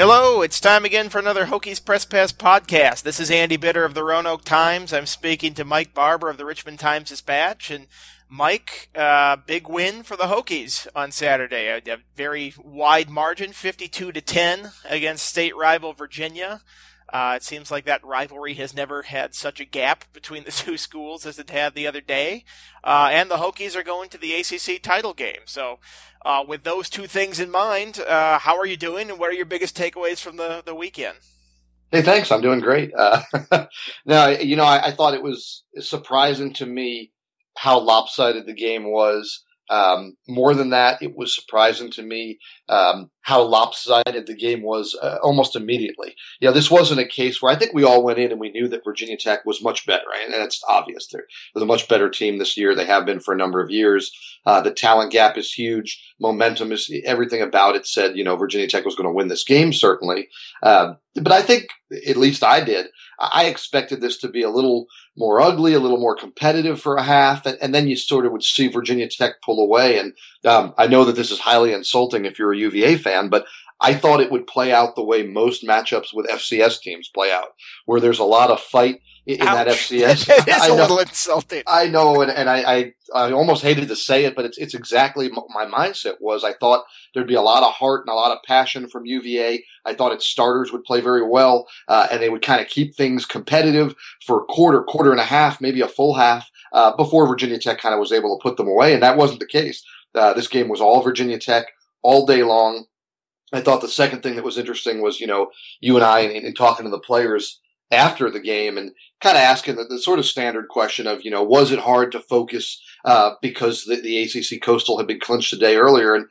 Hello, it's time again for another Hokies Press Pass podcast. This is Andy Bitter of the Roanoke Times. I'm speaking to Mike Barber of the Richmond Times Dispatch. And Mike, uh, big win for the Hokies on Saturday. A, a very wide margin, 52 to 10 against state rival Virginia. Uh, it seems like that rivalry has never had such a gap between the two schools as it had the other day. Uh, and the Hokies are going to the ACC title game. So, uh, with those two things in mind, uh, how are you doing, and what are your biggest takeaways from the, the weekend? Hey, thanks. I'm doing great. Uh, now, you know, I, I, thought it was surprising to me how lopsided the game was. Um, more than that, it was surprising to me um, how lopsided the game was uh, almost immediately. You know, this wasn't a case where I think we all went in and we knew that Virginia Tech was much better, right? and it's obvious they're, they're a much better team this year. They have been for a number of years. Uh, the talent gap is huge. Momentum is everything about it said, you know, Virginia Tech was going to win this game, certainly. Uh, but I think, at least I did, I expected this to be a little more ugly, a little more competitive for a half, and, and then you sort of would see Virginia Tech pull away. And um, I know that this is highly insulting if you're a UVA fan, but I thought it would play out the way most matchups with FCS teams play out, where there's a lot of fight in Ouch. that FCS. it is a little insulting. I know, and, and I, I, I almost hated to say it, but it's it's exactly my mindset was. I thought there'd be a lot of heart and a lot of passion from UVA. I thought its starters would play very well, uh, and they would kind of keep things competitive for a quarter, quarter and a half, maybe a full half, uh, before Virginia Tech kind of was able to put them away, and that wasn't the case. Uh, this game was all Virginia Tech all day long. I thought the second thing that was interesting was, you know, you and I, in, in talking to the players after the game and kind of asking the, the, sort of standard question of, you know, was it hard to focus uh, because the, the, ACC Coastal had been clinched a day earlier? And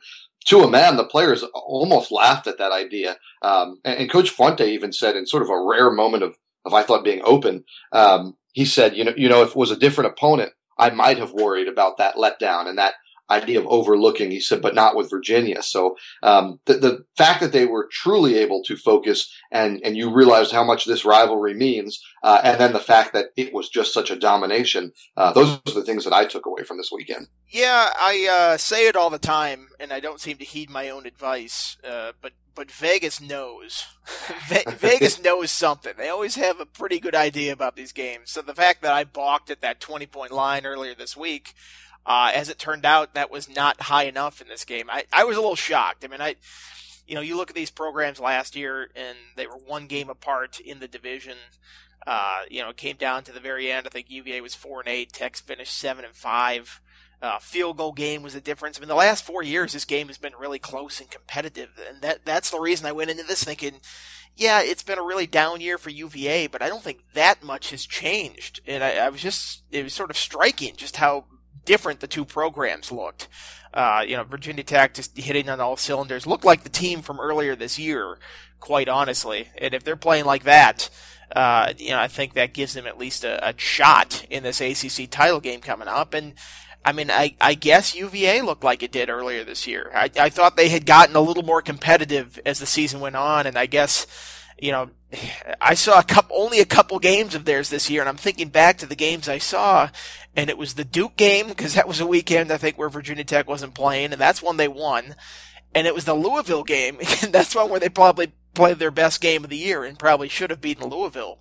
to a man, the players almost laughed at that idea. Um, and, and, Coach Fuente even said, in sort of a rare moment of, of I thought being open, um, he said, you know, you know, if it was a different opponent, I might have worried about that letdown and that idea of overlooking. He said, but not with Virginia. So um, the, the fact that they were truly able to focus and and you realized how much this rivalry means, uh, and then the fact that it was just such a domination. Uh, those are the things that I took away from this weekend. Yeah, I uh, say it all the time, and I don't seem to heed my own advice. Uh, but but Vegas knows. Vegas knows something. They always have a pretty good idea about these games. So the fact that I balked at that twenty point line earlier this week uh, as it turned out, that was not high enough in this game. I, I was a little shocked. I mean, I, you know, you look at these programs last year, and they were one game apart in the division. Uh, you know, it came down to the very end. I think UVA was four and eight. Tech finished seven and five. Uh, field goal game was the difference. I mean, the last four years, this game has been really close and competitive, and that that's the reason I went into this thinking, yeah, it's been a really down year for UVA, but I don't think that much has changed. And I, I was just, it was sort of striking just how different the two programs looked. Uh, you know, Virginia Tech just hitting on all cylinders looked like the team from earlier this year, quite honestly. And if they're playing like that, uh, you know, I think that gives them at least a, a, shot in this ACC title game coming up. And I mean, I, I guess UVA looked like it did earlier this year. I, I thought they had gotten a little more competitive as the season went on, and I guess you know, I saw a couple, only a couple games of theirs this year, and I'm thinking back to the games I saw, and it was the Duke game because that was a weekend I think where Virginia Tech wasn't playing, and that's one they won, and it was the Louisville game, and that's one where they probably played their best game of the year and probably should have beaten Louisville.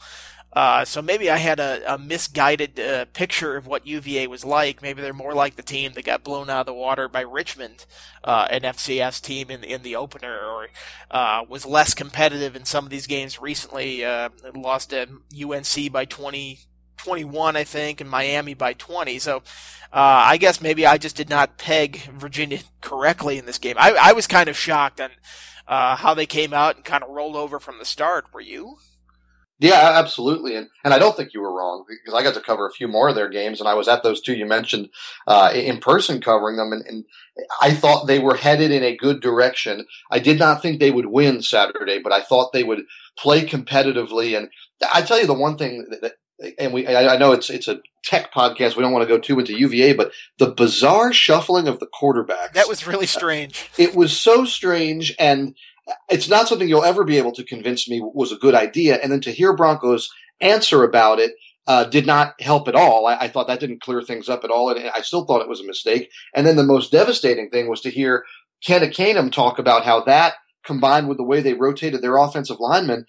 Uh, so maybe I had a, a misguided uh, picture of what UVA was like. Maybe they're more like the team that got blown out of the water by Richmond, uh, an FCS team in in the opener, or uh, was less competitive in some of these games recently. Uh, lost to UNC by 20, 21, I think, and Miami by 20. So uh, I guess maybe I just did not peg Virginia correctly in this game. I, I was kind of shocked on how they came out and kind of rolled over from the start. Were you? Yeah, absolutely, and and I don't think you were wrong because I got to cover a few more of their games, and I was at those two you mentioned uh, in person covering them, and, and, I thought they were headed in a good direction. I did not think they would win Saturday, but I thought they would play competitively. And I tell you, the one thing that, and we I know it's it's a tech podcast. We don't want to go too into UVA, but the bizarre shuffling of the quarterbacks that was really strange. It was so strange, and it's not something you'll ever be able to convince me was a good idea. And then to hear Bronco's answer about it, uh, did not help at all. I, I, thought that didn't clear things up at all, and I still thought it was a mistake. And then the most devastating thing was to hear Ken Ekanem talk about how that combined with the way they rotated their offensive linemen,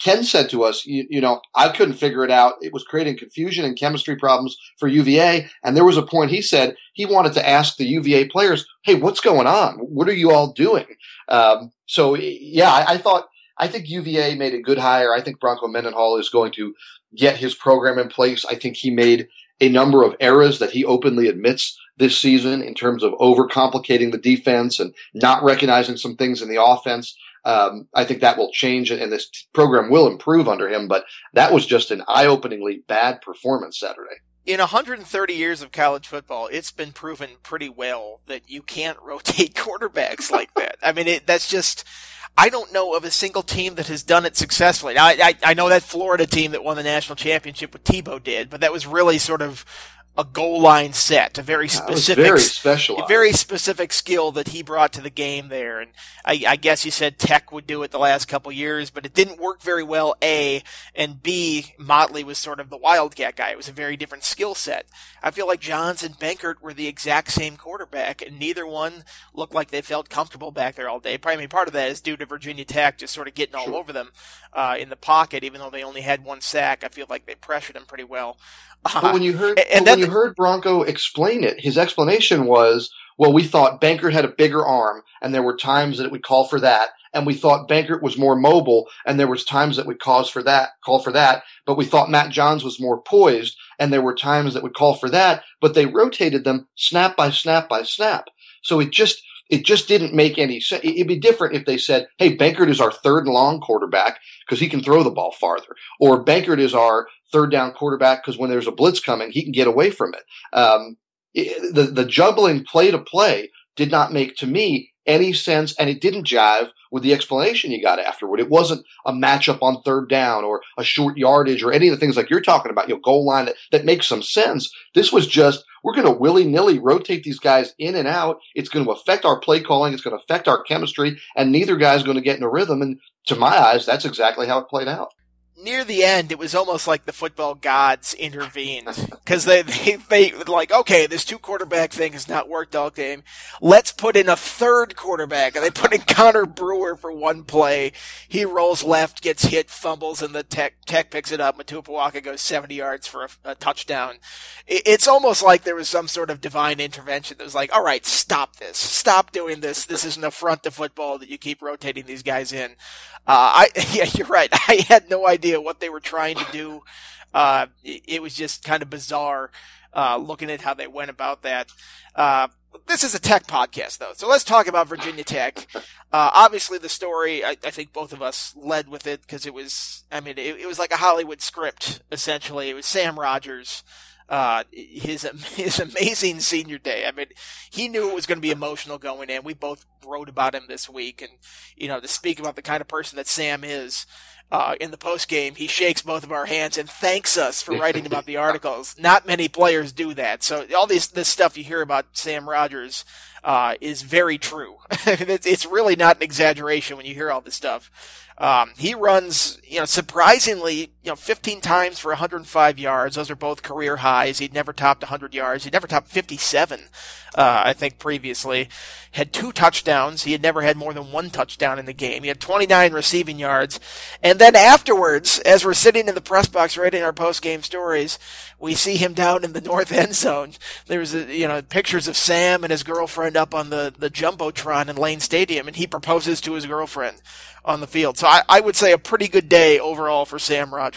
Ken said to us, you, you, know, I couldn't figure it out. It was creating confusion and chemistry problems for UVA. And there was a point he said he wanted to ask the UVA players, Hey, what's going on? What are you all doing? Um, so yeah, I, I, thought, I think UVA made a good hire. I think Bronco Mendenhall is going to get his program in place. I think he made a number of errors that he openly admits this season in terms of overcomplicating the defense and not recognizing some things in the offense. Um, I think that will change and this program will improve under him, but that was just an eye openingly bad performance Saturday. In 130 years of college football, it's been proven pretty well that you can't rotate quarterbacks like that. I mean, it, that's just, I don't know of a single team that has done it successfully. Now, I, I, I know that Florida team that won the national championship with Tebow did, but that was really sort of a goal line set, a very specific, very special, very specific skill that he brought to the game there. And I, I guess you said Tech would do it the last couple years, but it didn't work very well. A and B, Motley was sort of the wildcat guy. It was a very different skill set. I feel like Johns and Benkert were the exact same quarterback, and neither one looked like they felt comfortable back there all day. Probably I mean, part of that is due to Virginia Tech just sort of getting all sure. over them uh, in the pocket, even though they only had one sack. I feel like they pressured them pretty well. Uh, but when you heard and then, you heard Bronco explain it, his explanation was, "Well, we thought Benkert had a bigger arm, and there were times that it would call for that, and we thought Benkert was more mobile, and there was times that would cause for that, call for that, but we thought Matt Johns was more poised, and there were times that would call for that, but they rotated them snap by snap by snap. So it just it just didn't make any sense. It'd be different if they said, "Hey, Benkert is our third and long quarterback because he can throw the ball farther," or Benkert is our third down quarterback because when there's a blitz coming, he can get away from it. Um, it the the juggling play to play did not make to me any sense, and it didn't jive with the explanation you got afterward. It wasn't a matchup on third down or a short yardage or any of the things like you're talking about, you know, goal line that, that makes some sense. This was just we're going to willy nilly rotate these guys in and out. It's going to affect our play calling. It's going to affect our chemistry, and neither guy's going to get in a rhythm. And to my eyes, that's exactly how it played out near the end, it was almost like the football gods intervened because they, they they like okay, this two quarterback thing has not worked all game. Let's put in a third quarterback, and they put in Connor Brewer for one play. He rolls left, gets hit, fumbles, and the tech tech picks it up. Motuapuaka goes seventy yards for a, a touchdown. It, it's almost like there was some sort of divine intervention that was like, all right, stop this, stop doing this. This is an affront to football that you keep rotating these guys in. Uh, I yeah, you're right. I had no idea what they were trying to do. Uh, it, it, was just kind of bizarre uh, looking at how they went about that. Uh, this is a tech podcast, though, so let's talk about Virginia Tech. Uh, obviously, the story I, I, think both of us led with it because it was, I mean, it, it was like a Hollywood script essentially. It was Sam Rogers uh, his his amazing senior day. I mean, he knew it was going to be emotional going in. We both wrote about him this week, and you know, to speak about the kind of person that Sam is. Uh, in the post game, he shakes both of our hands and thanks us for writing about the articles. Not many players do that. So all this this stuff you hear about Sam Rogers uh, is very true. it's, it's really not an exaggeration when you hear all this stuff. Um, he runs, you know, surprisingly, you know, 15 times for 105 yards. Those are both career highs. He'd never topped 100 yards. He'd never topped 57, uh, I think previously. Had two touchdowns. He had never had more than one touchdown in the game. He had 29 receiving yards. And then afterwards, as we're sitting in the press box writing our post game stories, we see him down in the north end zone. There's, a, you know, pictures of Sam and his girlfriend up on the, the Jumbotron in Lane Stadium, and he proposes to his girlfriend on the field. So I, I would say a pretty good day overall for Sam Rogers.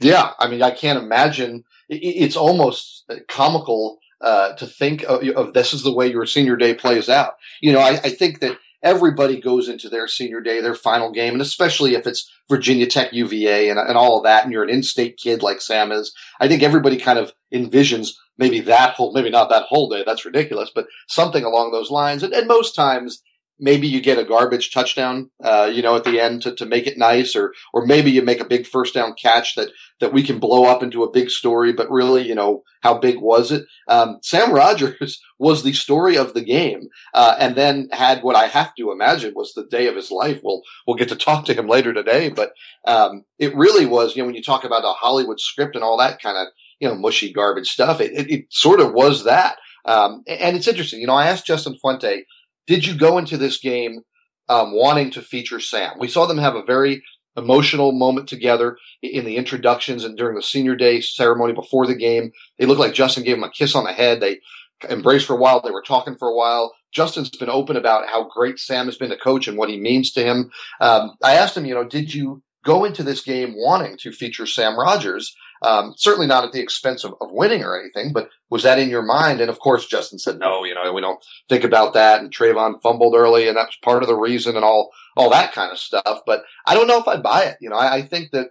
Yeah, I mean, I can't imagine. It's almost comical uh, to think of, of, this is the way your senior day plays out. You know, I, I, think that everybody goes into their senior day, their final game, and especially if it's Virginia Tech, UVA, and, and all of that, and you're an in-state kid like Sam is, I think everybody kind of envisions maybe that whole, maybe not that whole day, that's ridiculous, but something along those lines. And, and most times maybe you get a garbage touchdown, uh, you know, at the end to, to make it nice, or or maybe you make a big first down catch that that we can blow up into a big story. But really, you know, how big was it? Um, Sam Rogers was the story of the game, uh, and then had what I have to imagine was the day of his life. We'll we'll get to talk to him later today, but um, it really was. You know, when you talk about a Hollywood script and all that kind of you know mushy garbage stuff, it, it, it sort of was that. Um, and it's interesting. You know, I asked Justin Fuente did you go into this game um, wanting to feature Sam? We saw them have a very emotional moment together in the introductions and during the senior day ceremony before the game. They looked like Justin gave him a kiss on the head. They embraced for a while. They were talking for a while. Justin's been open about how great Sam has been to coach and what he means to him. Um, I asked him, you know, did you go into this game wanting to feature Sam Rogers? Um, certainly not at the expense of, of, winning or anything, but was that in your mind? And of course, Justin said, no, you know, we don't think about that. And Travon fumbled early and that's part of the reason and all, all that kind of stuff. But I don't know if I'd buy it. You know, I, I think that,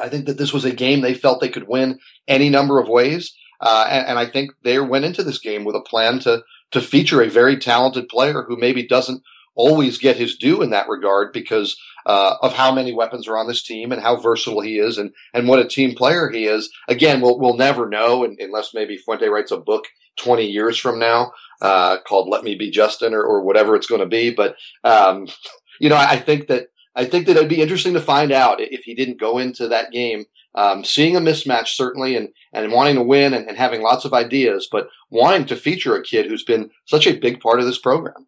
I think that this was a game they felt they could win any number of ways. Uh, and, and I think they went into this game with a plan to, to feature a very talented player who maybe doesn't always get his due in that regard because uh, of how many weapons are on this team and how versatile he is and, and what a team player he is. Again, we'll, we'll never know unless maybe Fuente writes a book 20 years from now, uh, called Let Me Be Justin or, or whatever it's going to be. But, um, you know, I, I think that, I think that it'd be interesting to find out if he didn't go into that game, um, seeing a mismatch certainly and, and wanting to win and, and having lots of ideas, but wanting to feature a kid who's been such a big part of this program.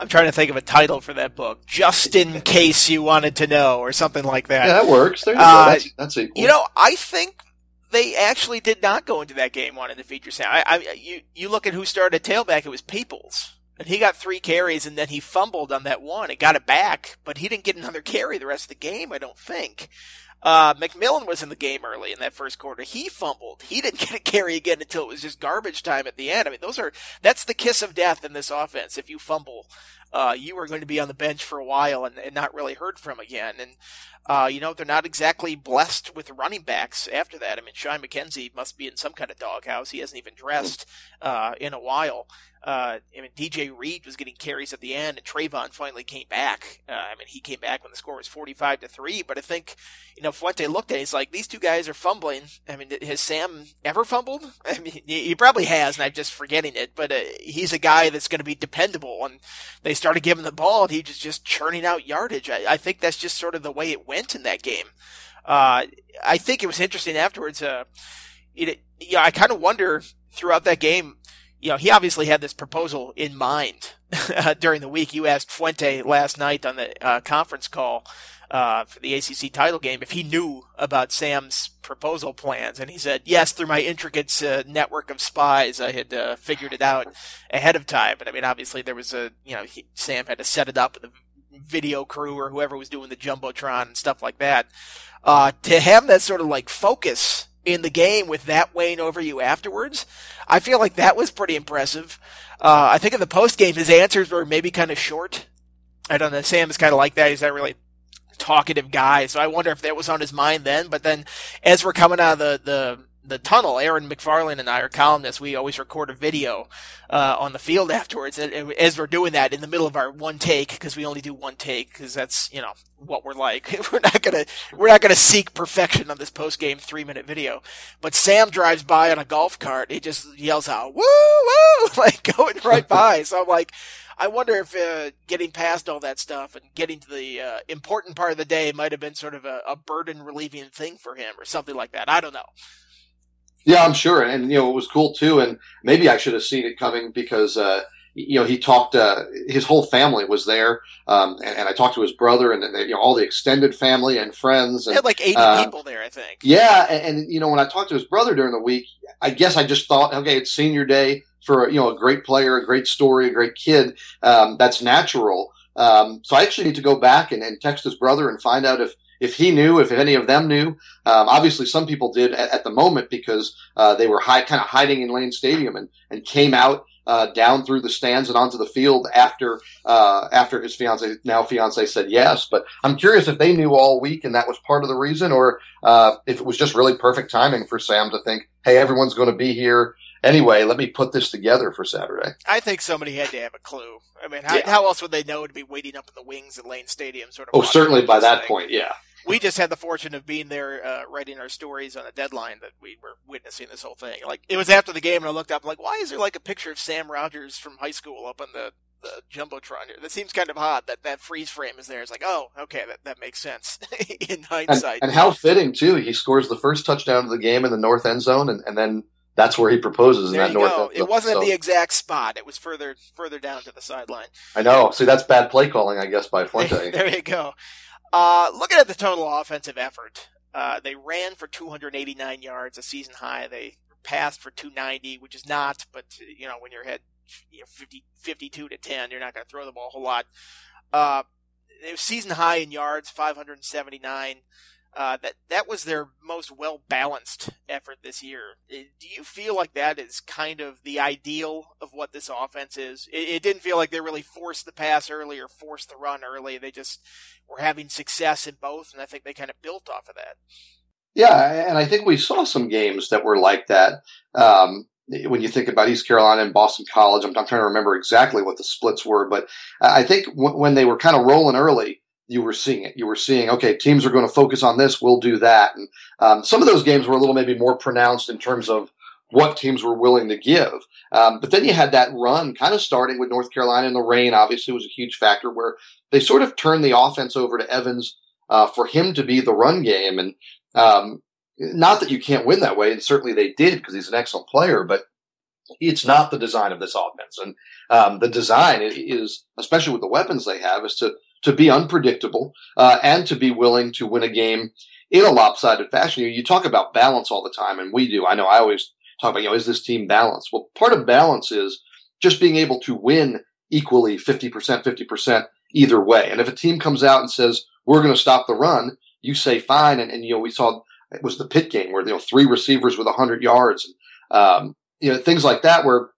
I'm trying to think of a title for that book, just in case you wanted to know, or something like that. Yeah, that works. There you uh, go. That's, that's equal. You know, I think they actually did not go into that game wanting to feature Sam. I, I, you, you look at who started tailback; it was Peoples, and he got three carries, and then he fumbled on that one. He got it back, but he didn't get another carry the rest of the game. I don't think. Uh, McMillian was in the game early in that first quarter. He fumbled. He didn't get a carry again until it was just garbage time at the end. I mean, those are, that's the kiss of death in this offense. If you fumble, uh, you are going to be on the bench for a while and, and not really heard from again. And, uh, you know, they're not exactly blessed with running backs after that. I mean, Shai McKenzie must be in some kind of doghouse. He hasn't even dressed, uh, in a while. Uh, I mean, DJ Reed was getting carries at the end, and Travon finally came back. Uh, I mean, he came back when the score was forty-five to three. But I think, you know, Fuente looked at it, he's like, these two guys are fumbling. I mean, has Sam ever fumbled? I mean, he probably has, and I'm just forgetting it. But uh, he's a guy that's going to be dependable. And they started giving the ball, and he just churning out yardage. I, I think that's just sort of the way it went in that game. Uh, I think it was interesting afterwards. Uh, it, yeah, I kind of wonder throughout that game you know, he obviously had this proposal in mind during the week. You asked Fuente last night on the uh, conference call uh, for the ACC title game if he knew about Sam's proposal plans, and he said yes. Through my intricate uh, network of spies, I had uh, figured it out ahead of time. But I mean, obviously, there was a you know he, Sam had to set it up with the video crew or whoever was doing the jumbotron and stuff like that. Uh, to have that sort of like focus in the game with that weighing over you afterwards. I feel like that was pretty impressive. Uh, I think in the post game, his answers were maybe kind of short. I don't know. Sam is kind of like that. He's not really talkative guy, so I wonder if that was on his mind then. But then, as we're coming out of the the the tunnel, Aaron McFarling and I are columnists. We always record a video uh, on the field afterwards. And, as we're doing that in the middle of our one take, because we only do one take, because that's you know what we're like. we're not gonna we're not gonna seek perfection on this post game three minute video. But Sam drives by on a golf cart. He just yells out "woo woo" like going right by. So I'm like. I wonder if uh, getting past all that stuff and getting to the uh, important part of the day might have been sort of a, a burden relieving thing for him or something like that. I don't know. Yeah, I'm sure. And, you know, it was cool too. And maybe I should have seen it coming because, uh, you know, he talked, uh, his whole family was there. Um, and, and, I talked to his brother and, you know, all the extended family and friends. And, had like 80 uh, people there, I think. Yeah. And, and, you know, when I talked to his brother during the week, I guess I just thought, okay, it's senior day for, you know, a great player, a great story, a great kid. Um, that's natural. Um, so I actually need to go back and, and text his brother and find out if, if he knew, if any of them knew. Um, obviously, some people did at, at the moment because uh, they were high, kind of hiding in Lane Stadium and, and came out uh, down through the stands and onto the field after uh, after his fiance now fiance said yes. But I'm curious if they knew all week and that was part of the reason, or uh, if it was just really perfect timing for Sam to think, hey, everyone's going to be here. anyway, let me put this together for Saturday. I think somebody had to have a clue. I mean, how, Yeah. how else would they know to be waiting up in the wings at Lane Stadium? Sort of. Oh, certainly by that thing? point, yeah. We just had the fortune of being there, uh, writing our stories on a deadline that we were witnessing this whole thing. Like it was after the game, and I looked up, like, why is there like a picture of Sam Rogers from high school up on the the jumbotron here? That seems kind of odd that that freeze frame is there. It's like, oh, okay, that that makes sense in hindsight. and how fitting too. He scores the first touchdown of the game in the north end zone, and, and then that's where he proposes in there that you north go. end It wasn't So, at the exact spot. It was further further down to the sideline. I know. See, that's bad play calling, I guess, by Fuente. there you go. Uh, looking at the total offensive effort, uh, they ran for 289 yards, a season high. They passed for 290, which is not, but you know when you're ahead you know, 50, 52 to 10, you're not going to throw the ball a whole lot. Uh, it was season high in yards, 579. Uh, that that was their most well balanced effort this year. Do you feel like that is kind of the ideal of what this offense is? It, it didn't feel like they really forced the pass early or forced the run early. They just were having success in both, and I think they kind of built off of that. Yeah, and I think we saw some games that were like that. Um, when you think about East Carolina and Boston College, I'm, I'm trying to remember exactly what the splits were, but I think w- when they were kind of rolling early, you were seeing it. You were seeing, okay, teams are going to focus on this, we'll do that. And um, some of those games were a little maybe more pronounced in terms of what teams were willing to give. Um, but then you had that run kind of starting with North Carolina and the rain obviously was a huge factor where they sort of turned the offense over to Evans uh, for him to be the run game. And um, not that you can't win that way, and certainly they did because he's an excellent player, but it's not the design of this offense. And um, the design is, especially with the weapons they have, is to to be unpredictable uh, and to be willing to win a game in a lopsided fashion. You, you talk about balance all the time, and we do. I know I always talk about, you know, is this team balanced? Well, part of balance is just being able to win equally 50%, 50% either way. And if a team comes out and says, we're going to stop the run, you say fine. And, and, you know, we saw it was the Pitt game where, you know, three receivers with 100 yards and, um, you know, things like that where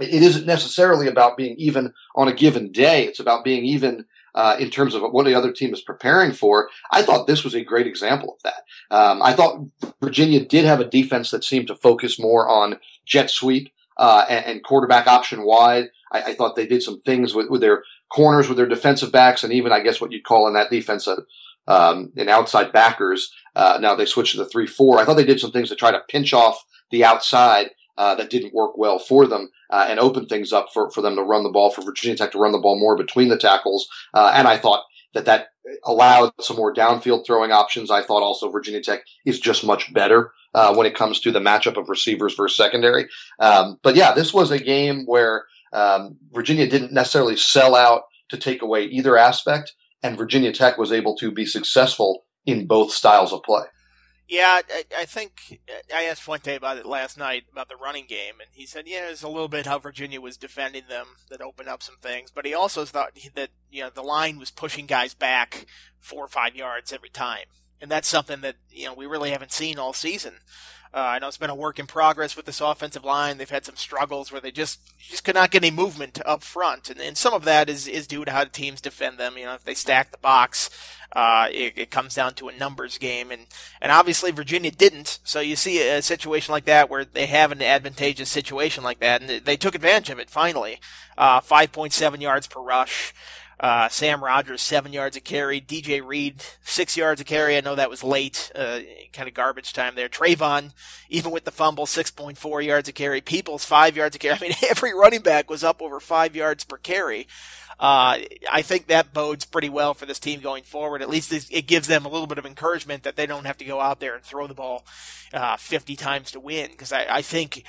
it isn't necessarily about being even on a given day. It's about being even uh, in terms of what the other team is preparing for. I thought this was a great example of that. Um, I thought Virginia did have a defense that seemed to focus more on jet sweep uh, and, and, quarterback option wide. I, I, thought they did some things with, with their corners, with their defensive backs, and even I guess what you'd call in that defense a, um, an outside backers. Uh, now they switched to the three four. I thought they did some things to try to pinch off the outside. Uh, that didn't work well for them uh, and open things up for, for them to run the ball, for Virginia Tech to run the ball more between the tackles. Uh, and I thought that that allowed some more downfield throwing options. I thought also Virginia Tech is just much better uh, when it comes to the matchup of receivers versus secondary. Um, but yeah, this was a game where um, Virginia didn't necessarily sell out to take away either aspect, and Virginia Tech was able to be successful in both styles of play. Yeah, I, think I asked Fuente about it last night about the running game, and he said, yeah, it's a little bit how Virginia was defending them that opened up some things, but he also thought that you know the line was pushing guys back four or five yards every time, and that's something that you know we really haven't seen all season. Uh, I know it's been a work in progress with this offensive line. They've had some struggles where they just just could not get any movement up front, and, and some of that is is due to how teams defend them. You know, if they stack the box, uh, it, it, comes down to a numbers game, and and obviously Virginia didn't. So you see a situation like that where they have an advantageous situation like that, and they took advantage of it finally. Uh, 5.7 yards per rush. Uh, Sam Rogers, seven yards a carry. DJ Reed, six yards a carry. I know that was late, uh, kind of garbage time there. Travon, even with the fumble, 6.4 yards a carry. Peoples, five yards a carry. I mean, every running back was up over five yards per carry. Uh, I think that bodes pretty well for this team going forward. At least it gives them a little bit of encouragement that they don't have to go out there and throw the ball uh, 50 times to win. Because I, I think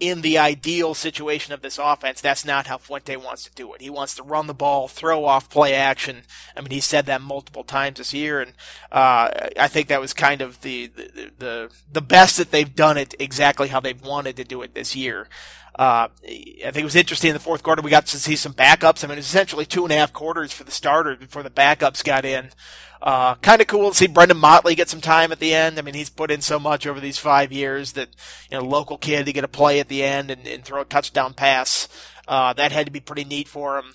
in the ideal situation of this offense, that's not how Fuente wants to do it. He wants to run the ball, throw off play action. I mean, he said that multiple times this year, and uh, I think that was kind of the, the the the best that they've done it exactly how they've wanted to do it this year. Uh, I think it was interesting in the fourth quarter. We got to see some backups. I mean, it's essentially two and a half quarters for the starters before the backups got in. Uh, kind of cool to see Brenden Motley get some time at the end. I mean, he's put in so much over these five years that, you know, local kid to get a play at the end and, and throw a touchdown pass. Uh, that had to be pretty neat for him.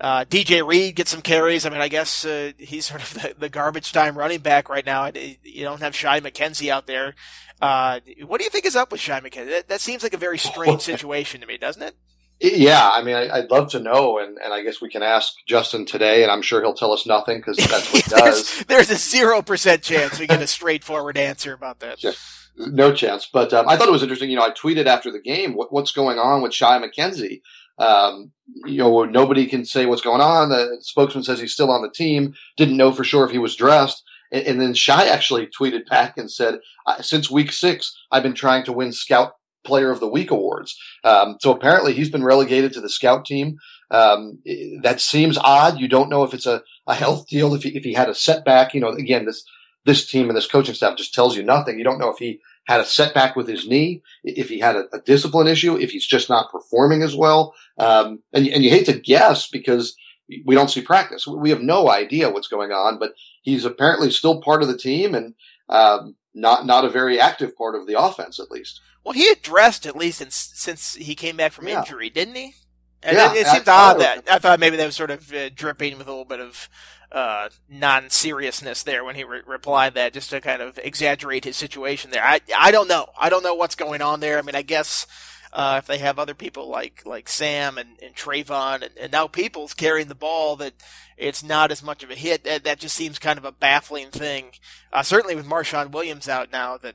Uh, DJ Reed gets some carries. I mean, I guess uh, he's sort of the, the, garbage time running back right now. You don't have Shai McKenzie out there. Uh, what do you think is up with Shai McKenzie? That, that seems like a very strange situation to me, doesn't it? Yeah, I mean, I, would love to know, and, and I guess we can ask Justin today, and I'm sure he'll tell us nothing because that's what he does. there's, there's a zero percent chance we get a straightforward answer about that. Yeah, no chance. But um, I thought it was interesting. You know, I tweeted after the game, what, what's going on with Shai McKenzie? Um, you know, nobody can say what's going on. The spokesman says he's still on the team. Didn't know for sure if he was dressed. And, and then Shai actually tweeted back and said, "Since week six, I've been trying to win Scout Player of the Week awards. Um, so apparently he's been relegated to the scout team. Um, that seems odd. You don't know if it's a, a health deal, if he, if he had a setback. You know, again, this this team and this coaching staff just tells you nothing. You don't know if he had a setback with his knee, if he had a, a discipline issue, if he's just not performing as well. Um, and, and you hate to guess because we don't see practice. We have no idea what's going on, but he's apparently still part of the team and um, not not a very active part of the offense, at least. Well, he addressed at least in, since he came back from yeah. injury, didn't he? And yeah, it, it seemed odd that I thought maybe that was sort of uh, dripping with a little bit of uh, non-seriousness there when he re- replied that, just to kind of exaggerate his situation there. I I don't know. I don't know what's going on there. I mean, I guess uh, if they have other people like like Sam and, and Travon and, and now Peoples carrying the ball, that it's not as much of a hit. That, that just seems kind of a baffling thing. Uh, certainly with Marshawn Williams out now, that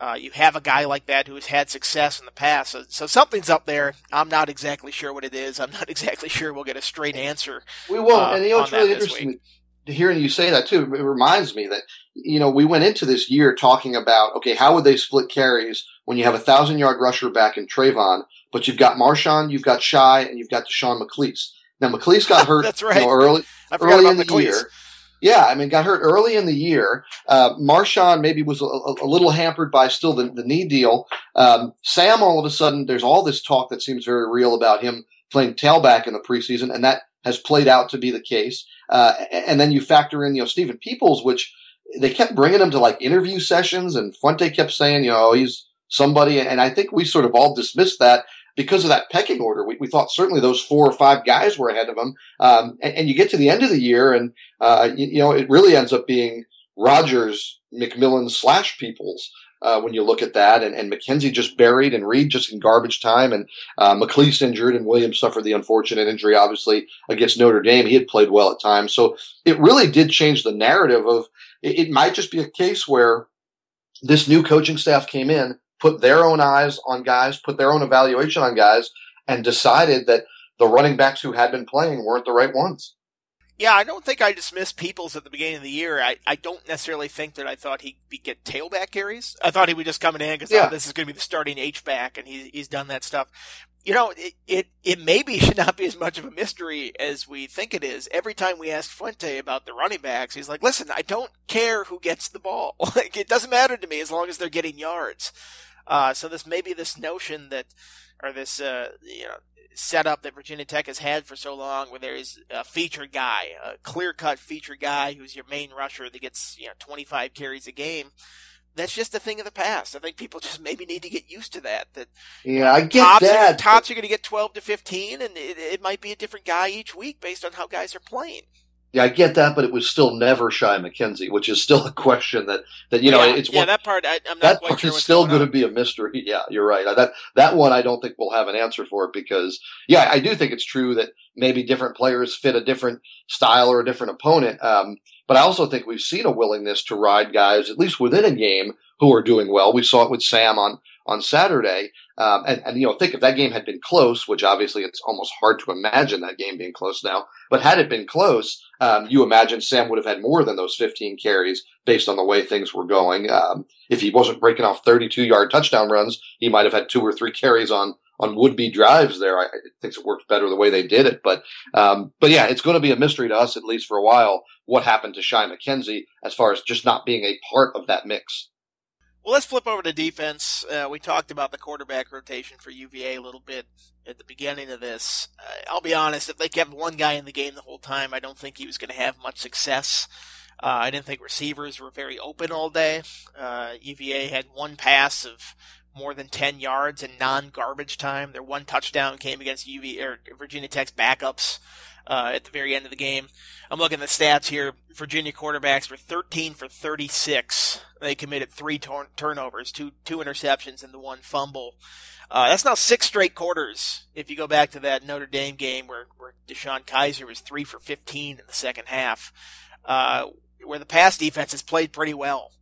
uh, you have a guy like that who has had success in the past. So, so, something's up there. I'm not exactly sure what it is. I'm not exactly sure we'll get a straight answer. We won't. Uh, and you know, it's really interesting hearing you say that too. It reminds me that you know we went into this year talking about okay, how would they split carries when you have a thousand yard rusher back in Travon, but you've got Marshawn, you've got Shai, and you've got Deshawn McClease. Now McClease got hurt. That's right. You know, early early in the year. Yeah, I mean, got hurt early in the year. Uh, Marshawn maybe was a, a, little hampered by still the, the knee deal. Um, Sam, all of a sudden, there's all this talk that seems very real about him playing tailback in the preseason, and that has played out to be the case. Uh, and then you factor in, you know, Steven Peoples, which they kept bringing him to like interview sessions, and Fuente kept saying, you know, he's somebody. And I think we sort of all dismissed that because of that pecking order. We, we thought certainly those four or five guys were ahead of him. Um, and, and, you get to the end of the year, and uh, you, you, know, it really ends up being Rogers, McMillian slash Peoples uh, when you look at that. And, and McKenzie just buried and Reed just in garbage time. And uh, McClease injured and Williams suffered the unfortunate injury, obviously, against Notre Dame. He had played well at times. So it really did change the narrative of it, it might just be a case where this new coaching staff came in, put their own eyes on guys, put their own evaluation on guys, and decided that the running backs who had been playing weren't the right ones. Yeah, I don't think I dismissed Peoples at the beginning of the year. I, I don't necessarily think that I thought he'd get tailback carries. I thought he would just come in because yeah. oh, this is going to be the starting H back, and he, he's done that stuff. You know, it, it, it maybe should not be as much of a mystery as we think it is. Every time we ask Fuente about the running backs, he's like, listen, I don't care who gets the ball. like, it doesn't matter to me as long as they're getting yards. Uh, so this may be this notion that, or this, uh, you know, setup that Virginia Tech has had for so long, where there's a feature guy, a clear cut feature guy who's your main rusher that gets you know 25 carries a game. That's just a thing of the past. I think people just maybe need to get used to that. That yeah, I get tops that. Are, tops are going to get 12 to 15, and it, it might be a different guy each week based on how guys are playing. Yeah, I get that, but it was still never Shai McKenzie, which is still a question that, that you know yeah, it's yeah one, that part I, am not that part sure is still going to be a mystery. Yeah, you're right. That that one I don't think we'll have an answer for it because yeah, I do think it's true that maybe different players fit a different style or a different opponent. Um, but I also think we've seen a willingness to ride guys at least within a game who are doing well. We saw it with Sam on on Saturday. Um, and, and, you know, think if that game had been close, which obviously it's almost hard to imagine that game being close now, but had it been close, um, you imagine Sam would have had more than those 15 carries based on the way things were going. Um, if he wasn't breaking off 32 yard touchdown runs, he might have had two or three carries on, on would be drives there. I, I think it worked better the way they did it. But, um, but yeah, it's going to be a mystery to us, at least for a while, what happened to Shai McKenzie as far as just not being a part of that mix. Well, let's flip over to defense. Uh, we talked about the quarterback rotation for UVA a little bit at the beginning of this. Uh, I'll be honest, if they kept one guy in the game the whole time, I don't think he was going to have much success. Uh, I didn't think receivers were very open all day. UVA uh, had one pass of more than 10 yards in non-garbage time. Their one touchdown came against UV or Virginia Tech's backups uh, at the very end of the game. I'm looking at the stats here. Virginia quarterbacks were 13 for 36. They committed three tor- turnovers, two two interceptions, and the one fumble. Uh, that's now six straight quarters. If you go back to that Notre Dame game where, where DeShone Kizer was three for 15 in the second half, uh, where the pass defense has played pretty well.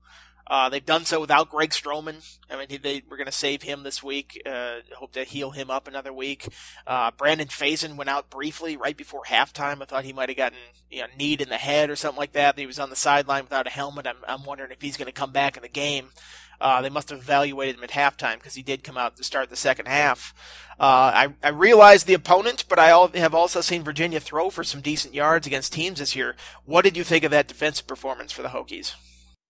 Uh, they've done so without Greg Stroman. I mean, they were going to save him this week. Uh, hope to heal him up another week. Uh, Brandon Facyson went out briefly right before halftime. I thought he might have gotten you know, kneed in the head or something like that. He was on the sideline without a helmet. I'm, I'm wondering if he's going to come back in the game. Uh, they must have evaluated him at halftime because he did come out to start the second half. Uh, I, I realize the opponent, but I have also seen Virginia throw for some decent yards against teams this year. What did you think of that defensive performance for the Hokies?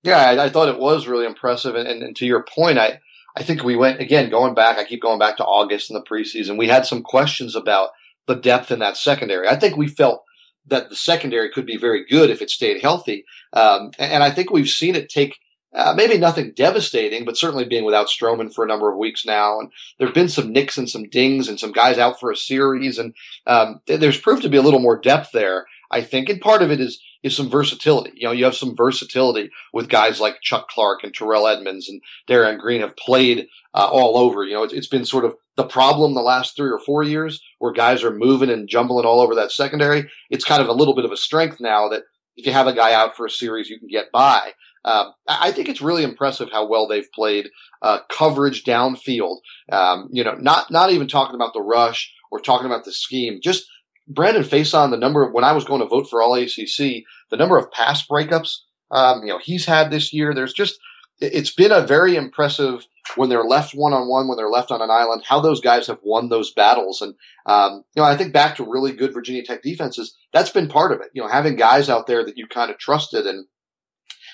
Yeah, I, I thought it was really impressive. And, and, and, to your point, I, I think we went, again, going back, I keep going back to August in the preseason. We had some questions about the depth in that secondary. I think we felt that the secondary could be very good if it stayed healthy. Um, and, and I think we've seen it take uh, maybe nothing devastating, but certainly being without Stroman for a number of weeks now. And there have been some nicks and some dings and some guys out for a series. And um, there's proved to be a little more depth there, I think. And part of it is is some versatility. You know, you have some versatility with guys like Chuck Clark and Terrell Edmunds and Darian Green have played uh, all over. You know, it's, it's been sort of the problem the last three or four years where guys are moving and jumbling all over that secondary. It's kind of a little bit of a strength now that if you have a guy out for a series, you can get by. Um, I think it's really impressive how well they've played uh, coverage downfield. Um, you know, not not even talking about the rush or talking about the scheme. Just Brandon Facyson, the number of when I was going to vote for All ACC, the number of pass breakups um, you know he's had this year. There's just it's been a very impressive when they're left one on one, when they're left on an island, how those guys have won those battles. And, um, you know, I think back to really good Virginia Tech defenses, that's been part of it. You know, having guys out there that you kind of trusted and,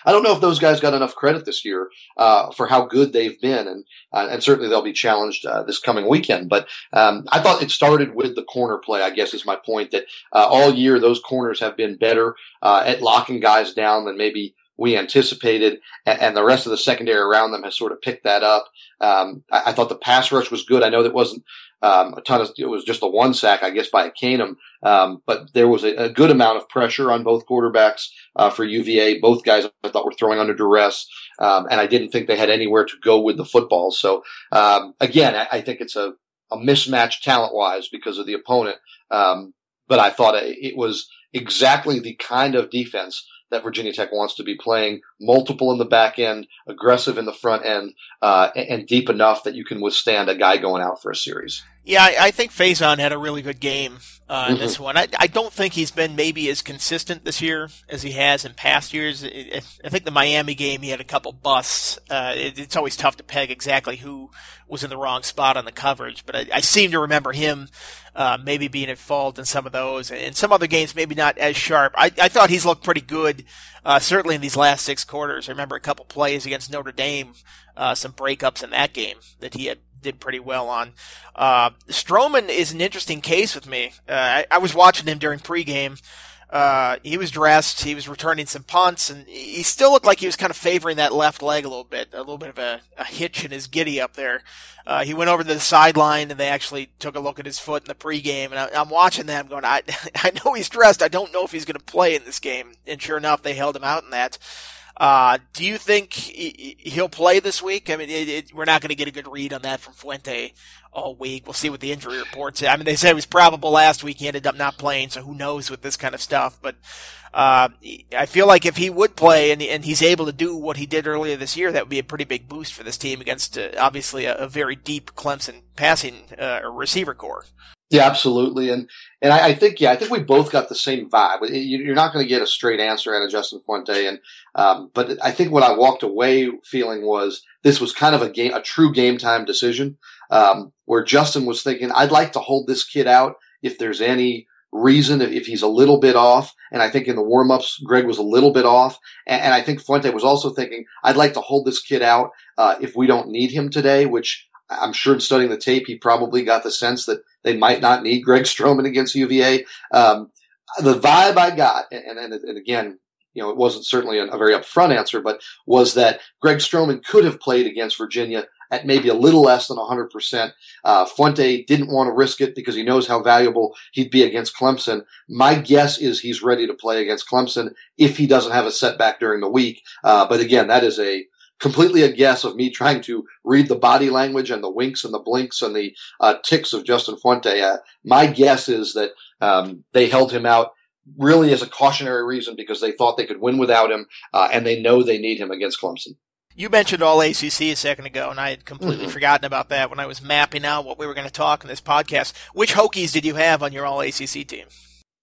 I don't know if those guys got enough credit this year uh, for how good they've been, and uh, and certainly they'll be challenged uh, this coming weekend. But um, I thought it started with the corner play. I guess is my point that uh, all year those corners have been better uh, at locking guys down than maybe we anticipated, and, the rest of the secondary around them has sort of picked that up. Um, I, I, thought the pass rush was good. I know that wasn't um, a ton of it was just a one sack, I guess, by Ekanem, um, but there was a, a, good amount of pressure on both quarterbacks uh, for UVA. Both guys I thought were throwing under duress, um, and I didn't think they had anywhere to go with the football. So um, again, I, I, think it's a, a mismatch talent wise because of the opponent. Um, but I thought it was exactly the kind of defense that Virginia Tech wants to be playing multiple in the back end, aggressive in the front end, uh, and deep enough that you can withstand a guy going out for a series. Yeah, I, I think Facyson had a really good game uh, in mm-hmm. this one. I, I don't think he's been maybe as consistent this year as he has in past years. I, I think the Miami game he had a couple busts. Uh, it, it's always tough to peg exactly who was in the wrong spot on the coverage, but I, I seem to remember him uh, maybe being at fault in some of those. In some other games, maybe not as sharp. I, I thought he's looked pretty good, uh, certainly in these last six quarters. I remember a couple plays against Notre Dame, uh, some breakups in that game that he had did pretty well on. Uh, Stroman is an interesting case with me. Uh, I, I, was watching him during pregame. Uh, he was dressed. He was returning some punts, and he still looked like he was kind of favoring that left leg a little bit, a little bit of a, a hitch in his giddy up there. Uh, he went over to the sideline, and they actually took a look at his foot in the pregame. And I, am watching that. I'm going, I, I know he's dressed. I don't know if he's going to play in this game. And sure enough, they held him out in that. Uh, do you think he'll play this week? I mean, it, it, we're not going to get a good read on that from Fuente all week. We'll see what the injury reports. I mean, they said it was probable last week. He ended up not playing, so who knows with this kind of stuff. But uh, I feel like if he would play and, and he's able to do what he did earlier this year, that would be a pretty big boost for this team against uh, obviously a, a, very deep Clemson passing uh, receiver corps. Yeah, absolutely, and and I, I, think yeah, I think we both got the same vibe. You're not going to get a straight answer out of Justin Fuente, and um, but I think what I walked away feeling was this was kind of a game, a true game time decision, um, where Justin was thinking, I'd like to hold this kid out if there's any reason if, if he's a little bit off. And I think in the warm ups, Greg was a little bit off, and, and, I think Fuente was also thinking, I'd like to hold this kid out uh, if we don't need him today, which I'm sure in studying the tape, he probably got the sense that they might not need Greg Stroman against UVA. Um, the vibe I got, and, and, and, again, you know, it wasn't certainly a, a very upfront answer, but was that Greg Stroman could have played against Virginia at maybe a little less than 100%. Uh, Fuente didn't want to risk it because he knows how valuable he'd be against Clemson. My guess is he's ready to play against Clemson if he doesn't have a setback during the week. Uh, but again, that is a completely a guess of me trying to read the body language and the winks and the blinks and the uh, ticks of Justin Fuente. Uh, my guess is that um, they held him out really as a cautionary reason because they thought they could win without him, uh, and they know they need him against Clemson. You mentioned all ACC a second ago, and I had completely mm-hmm. forgotten about that when I was mapping out what we were going to talk in this podcast. Which Hokies did you have on your all ACC team?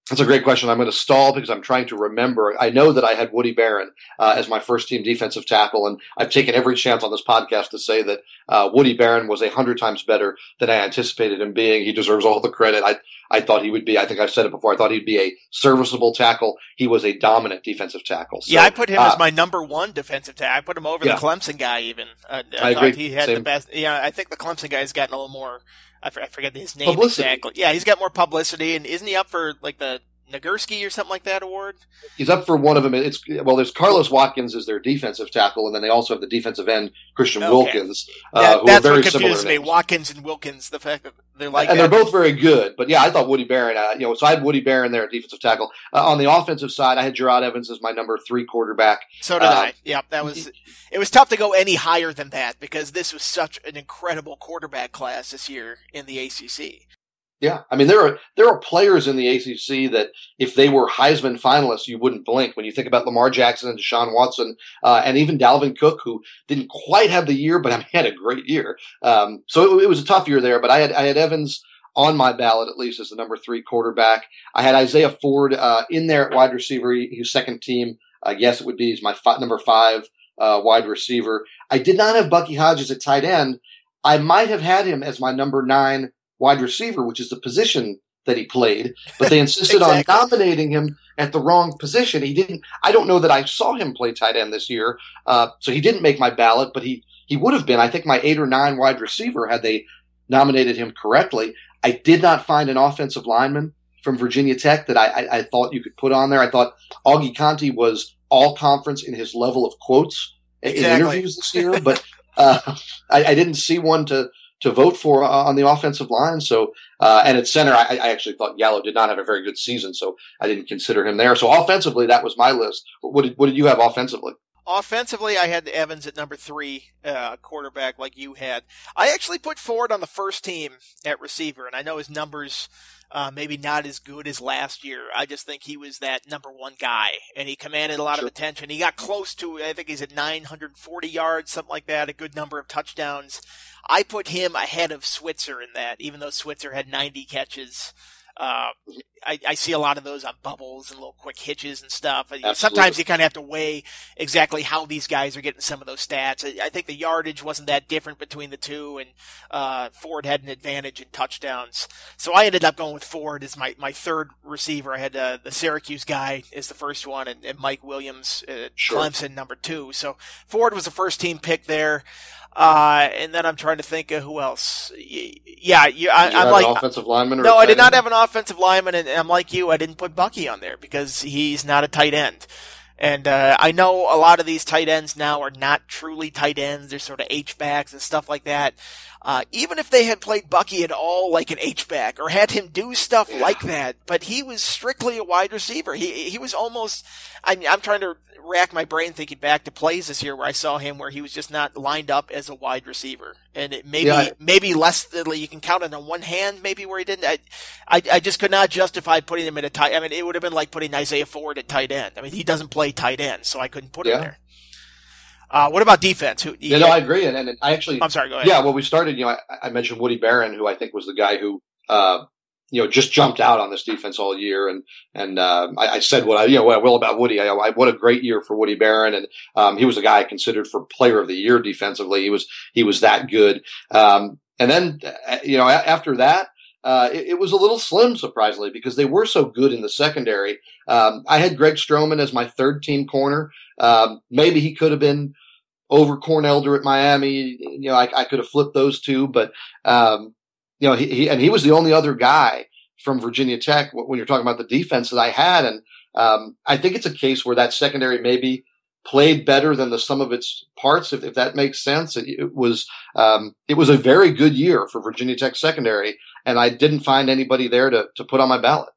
That's a great question. I'm going to stall because I'm trying to remember. I know that I had Woody Baron uh, as my first team defensive tackle, and I've taken every chance on this podcast to say that uh, Woody Baron was a hundred times better than I anticipated him being. He deserves all the credit. I I thought he would be. I think I've said it before. I thought he'd be a serviceable tackle. He was a dominant defensive tackle. So, yeah, I put him uh, as my number one defensive tackle. I put him over yeah. the Clemson guy. Even uh, I, I thought agree. he had Same. the best. Yeah, I think the Clemson guy has gotten a little more. I forget his name publicity. exactly. Yeah, he's got more publicity, and isn't he up for like the Nagurski or something like that award? He's up for one of them. It's well, there's Carlos Watkins as their defensive tackle, and then they also have the defensive end Christian okay. Wilkins, uh, who that's are very what confused me. Watkins and Wilkins, the fact that they're like, and they're both very good. But yeah, I thought Woody Baron. Uh, you know, so I had Woody Baron there at defensive tackle. Uh, on the offensive side, I had Jerod Evans as my number three quarterback. So did I. Um, Yep, that was. It was tough to go any higher than that because this was such an incredible quarterback class this year in the ACC. Yeah, I mean there are there are players in the ACC that if they were Heisman finalists, you wouldn't blink. When you think about Lamar Jackson and Deshaun Watson, uh, and even Dalvin Cook, who didn't quite have the year, but I mean, had a great year. Um, so it, it, was a tough year there. But I had I had Evans on my ballot at least as the number three quarterback. I had Isaiah Ford uh, in there at wide receiver. He, was second team. I guess it would be he's my number five uh, wide receiver. I did not have Bucky Hodges at tight end. I might have had him as my number nine wide receiver, which is the position that he played, but they insisted exactly. on nominating him at the wrong position. He didn't. I don't know that I saw him play tight end this year, uh, so he didn't make my ballot, but he he would have been. I think my eight or nine wide receiver had they nominated him correctly. I did not find an offensive lineman from Virginia Tech that I, I, I thought you could put on there. I thought Augie Conte was all conference in his level of quotes exactly. in interviews this year, but uh, I, I didn't see one to to vote for uh, on the offensive line. So, uh, and at center, I, I, actually thought Gallo did not have a very good season, so I didn't consider him there. So offensively, that was my list. What did, what did you have offensively? Offensively, I had Evans at number three, uh, quarterback like you had. I actually put Ford on the first team at receiver, and I know his numbers uh, maybe not as good as last year. I just think he was that number one guy, and he commanded a lot sure. of attention. He got close to, I think he's at 940 yards, something like that, a good number of touchdowns. I put him ahead of Switzer in that, even though Switzer had 90 catches. Uh, I, I, see a lot of those on bubbles and little quick hitches and stuff. Absolutely. Sometimes you kind of have to weigh exactly how these guys are getting some of those stats. I, I think the yardage wasn't that different between the two, and uh, Ford had an advantage in touchdowns. So I ended up going with Ford as my, my third receiver. I had uh, the Syracuse guy as the first one, and, and Mike Williams, uh, sure. Clemson, number two. So Ford was the first team pick there. Uh, and then I'm trying to think of who else. Yeah, you, I, am like offensive lineman. no, I did not have an offensive lineman, and I'm like you. I didn't put Bucky on there because he's not a tight end. And uh, I know a lot of these tight ends now are not truly tight ends; they're sort of H backs and stuff like that. Uh, even if they had played Bucky at all like an H back or had him do stuff yeah. like that, but he was strictly a wide receiver. He he was almost. I mean, I'm trying to rack my brain thinking back to plays this year where I saw him where he was just not lined up as a wide receiver, and it maybe yeah, maybe less than you can count it on one hand, maybe where he didn't. I, I, I just could not justify putting him in a tight. I mean, it would have been like putting Isaiah Ford at tight end. I mean, he doesn't play tight end, so I couldn't put yeah. him there. Uh, what about defense? Who, yeah, no, I agree, and, and I actually, I'm sorry. Go ahead. Yeah, well, we started. You know, I, I mentioned Woody Baron, who I think was the guy who uh, you know, just jumped out on this defense all year. And, and, uh, I, I, said what I, you know, what I will about Woody. I, I, what a great year for Woody Baron. And, um, he was a guy I considered for player of the year defensively. He was, he was that good. Um, and then, uh, you know, after that, uh, it, it, was a little slim, surprisingly, because they were so good in the secondary. Um, I had Greg Stroman as my third team corner. Um, maybe he could have been over Corn Elder at Miami. You know, I, I could have flipped those two, but, um, you know, he, he, and he was the only other guy from Virginia Tech when you're talking about the defense that I had. And um, I think it's a case where that secondary maybe played better than the sum of its parts, if, if that makes sense. It, it was um, it was a very good year for Virginia Tech secondary, and I didn't find anybody there to, to put on my ballot.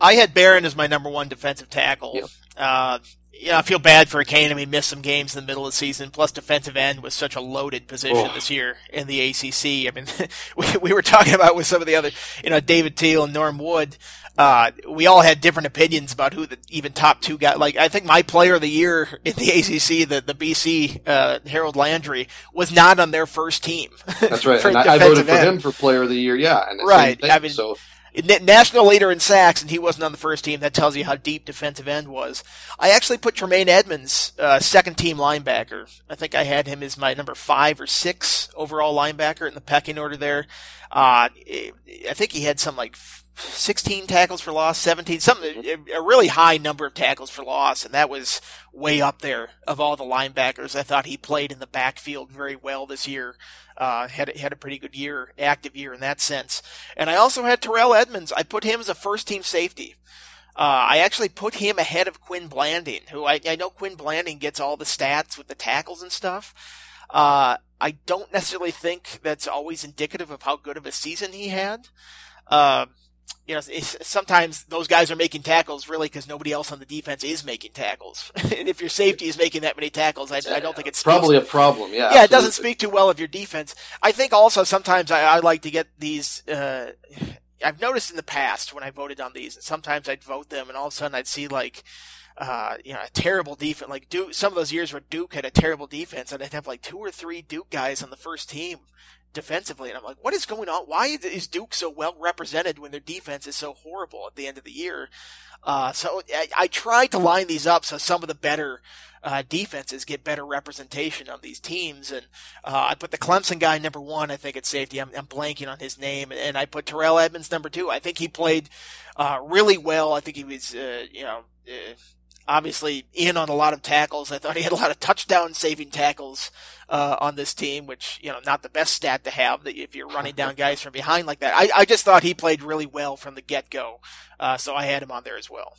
I had Baron as my number one defensive tackle. Yep. Uh, yeah, I feel bad for Ekanem. He missed some games in the middle of the season. Plus, defensive end was such a loaded position Oh. this year in the ACC. I mean, we, we were talking about with some of the other, you know, David Teel and Norm Wood. Uh, we all had different opinions about who the even top two guys. Like, I think my player of the year in the ACC, the the BC uh, Harold Landry, was not on their first team. That's right. and I, I voted for end. him for player of the year. Yeah. And the same Right. I mean, so national leader in sacks, and he wasn't on the first team. That tells you how deep defensive end was. I actually put Tremaine Edmunds, uh, second team linebacker. I think I had him as my number five or six overall linebacker in the pecking order there. Uh, I think he had some like 16 tackles for loss, 17, something, a really high number of tackles for loss, and that was way up there of all the linebackers. I thought he played in the backfield very well this year. Uh, had had a pretty good year, active year in that sense. And I also had Terrell Edmunds. I put him as a first team safety. Uh, I actually put him ahead of Quin Blanding, who I, I know Quin Blanding gets all the stats with the tackles and stuff. Uh, I don't necessarily think that's always indicative of how good of a season he had. Uh, you know, sometimes those guys are making tackles really because nobody else on the defense is making tackles. and if your safety is making that many tackles, I, I don't think it's probably a problem. Yeah. yeah, it doesn't speak too well of your defense. I think also sometimes I, I like to get these. Uh, I've noticed in the past when I voted on these, and sometimes I'd vote them, and all of a sudden I'd see like, uh, you know, a terrible defense. Like Duke, some of those years where Duke had a terrible defense, and I'd have like two or three Duke guys on the first team defensively, and I'm like, what is going on? Why is- Duke so well represented when their defense is so horrible at the end of the year? Uh, so I, I tried to line these up so some of the better uh, defenses get better representation on these teams. And uh, I put the Clemson guy number one, I think, at safety. I'm, I'm blanking on his name. And I put Terrell Edmunds number two. I think he played uh, really well. I think he was, uh, you know, uh, obviously in on a lot of tackles. I thought he had a lot of touchdown saving tackles uh, on this team, which, you know, not the best stat to have that if you're running down guys from behind like that. I, I just thought he played really well from the get go. Uh, so I had him on there as well.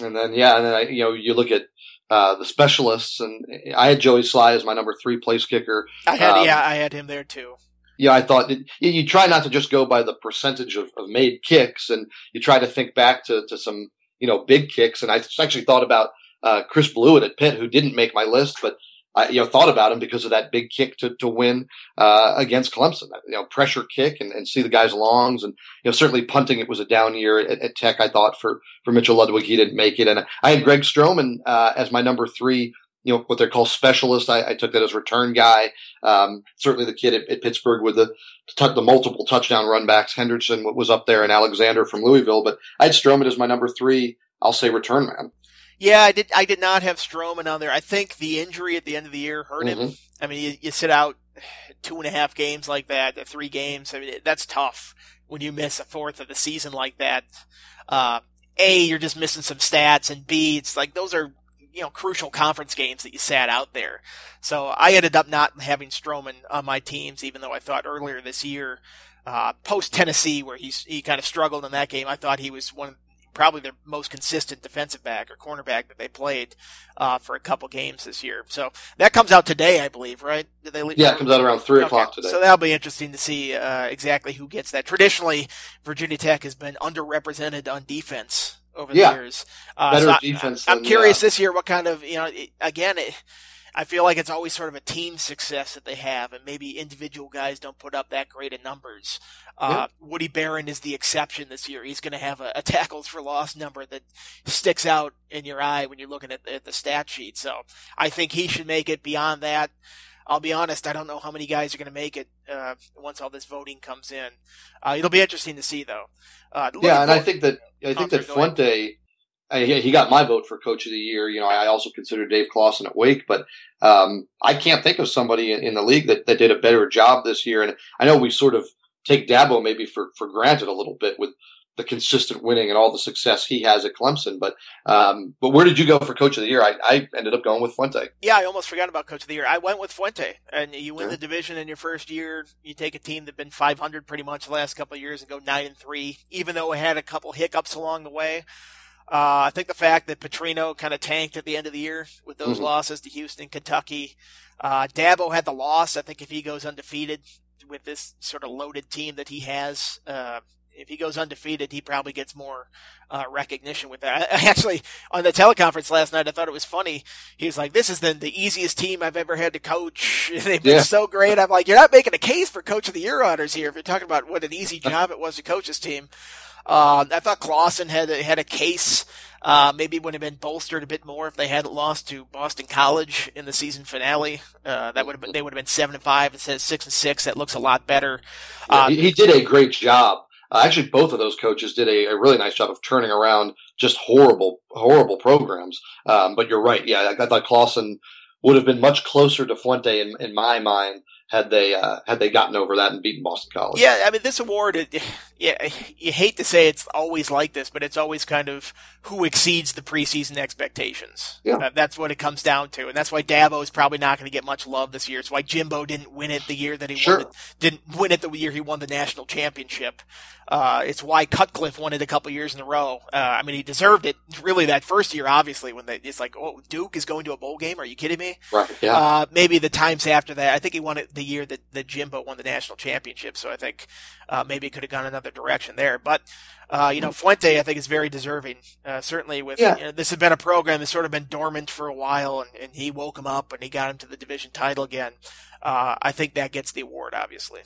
And then yeah, and then I, you know you look at uh, the specialists, and I had Joey Slye as my number three place kicker. I had, Um, yeah, I had him there too. Yeah, I thought you, you try not to just go by the percentage of, of made kicks, and you try to think back to, to some you know big kicks. And I actually thought about uh, Chris Blewitt at Pitt, who didn't make my list, but I you know thought about him because of that big kick to to win uh, against Clemson. You know, pressure kick and, and see the guys' longs, and you know certainly punting. It was a down year at, at Tech. I thought for for Mitchell Ludwig, he didn't make it, and I had Greg Stroman uh, as my number three. You know what they call specialist. I, I took that as return guy. Um, certainly the kid at, at Pittsburgh with the the multiple touchdown runbacks. Henderson was up there, and Alexander from Louisville. But I had Stroman as my number three. I'll say return man. Yeah, I did. I did not have Stroman on there. I think the injury at the end of the year hurt him. Mhm. I mean, you, you sit out two and a half games like that, three games. I mean, that's tough when you miss a fourth of the season like that. Uh, a, you're just missing some stats, and B, it's like those are you know crucial conference games that you sat out there. So I ended up not having Stroman on my teams, even though I thought earlier this year, uh, post Tennessee, where he's he kind of struggled in that game, I thought he was one of probably their most consistent defensive back or cornerback that they played uh, for a couple games this year. So that comes out today, I believe, right? Did they? Yeah, it comes out around three Okay, o'clock today. So that'll be interesting to see uh, exactly who gets that. Traditionally, Virginia Tech has been underrepresented on defense over the years. Uh, Better so I- defense I'm than, curious uh, this year what kind of you know it, again. It, I feel like it's always sort of a team success that they have, and maybe individual guys don't put up that great of numbers. Uh, Woody Baron is the exception this year. He's going to have a, a tackles for loss number that sticks out in your eye when you're looking at, at the stat sheet. So I think he should make it. Beyond that, I'll be honest, I don't know how many guys are going to make it uh, once all this voting comes in. Uh, it'll be interesting to see, though. Uh, Yeah, and I think that I think that. Fuente, I, he got my vote for coach of the year. You know, I also consider Dave Clawson at Wake, but um, I can't think of somebody in, in the league that, that did a better job this year. And I know we sort of take Dabo maybe for, for granted a little bit with the consistent winning and all the success he has at Clemson. But um, but where did you go for coach of the year? I, I ended up going with Fuente. Yeah, I almost forgot about Coach of the Year. I went with Fuente, and you win Yeah. the division in your first year. You take a team that's been 500 pretty much the last couple of years and go nine and three, even though it had a couple hiccups along the way. Uh, I think the fact that Petrino kind of tanked at the end of the year with those Mhm. losses to Houston, Kentucky. Uh, Dabo had the loss. I think if he goes undefeated with this sort of loaded team that he has, uh, if he goes undefeated, he probably gets more uh, recognition with that. I, I actually, on the teleconference last night, I thought it was funny. He was like, "This is the the easiest team I've ever had to coach. They've been Yeah. so great." I'm like, "You're not making a case for Coach of the Year honors here. If you're talking about what an easy job it was to coach this team." Uh, I thought Clawson had a, had a case. Uh, maybe would have been bolstered a bit more if they hadn't lost to Boston College in the season finale. Uh, that would have been, they would have been seven and five instead of six and six. That looks a lot better. Yeah, he, he did a great job. Uh, actually, both of those coaches did a, a really nice job of turning around just horrible, horrible programs. Um, but you're right. Yeah, I, I thought Clawson would have been much closer to Fuente in, in my mind had they uh, had they gotten over that and beaten Boston College. Yeah, I mean, this award, it, yeah, you hate to say it's always like this, but it's always kind of who exceeds the preseason expectations. Yeah. That- that's what it comes down to, and that's why Dabo is probably not going to get much love this year. It's why Jimbo didn't win it the year that he Sure. won it, didn't win it the year he won the national championship. Uh, it's why Cutcliffe won it a couple years in a row. Uh, I mean, he deserved it really that first year, obviously, when they, it's like, oh, Duke is going to a bowl game. Are you kidding me? right. Yeah. Uh, maybe the times after that. I think he won it the year that, that Jimbo won the national championship. So I think uh, maybe it could have gone another direction there. But uh, you know, Fuente, I think is very deserving. Uh, certainly, with Yeah. you know, this has been a program that's sort of been dormant for a while, and, and he woke him up and he got him to the division title again. Uh, I think that gets the award, obviously.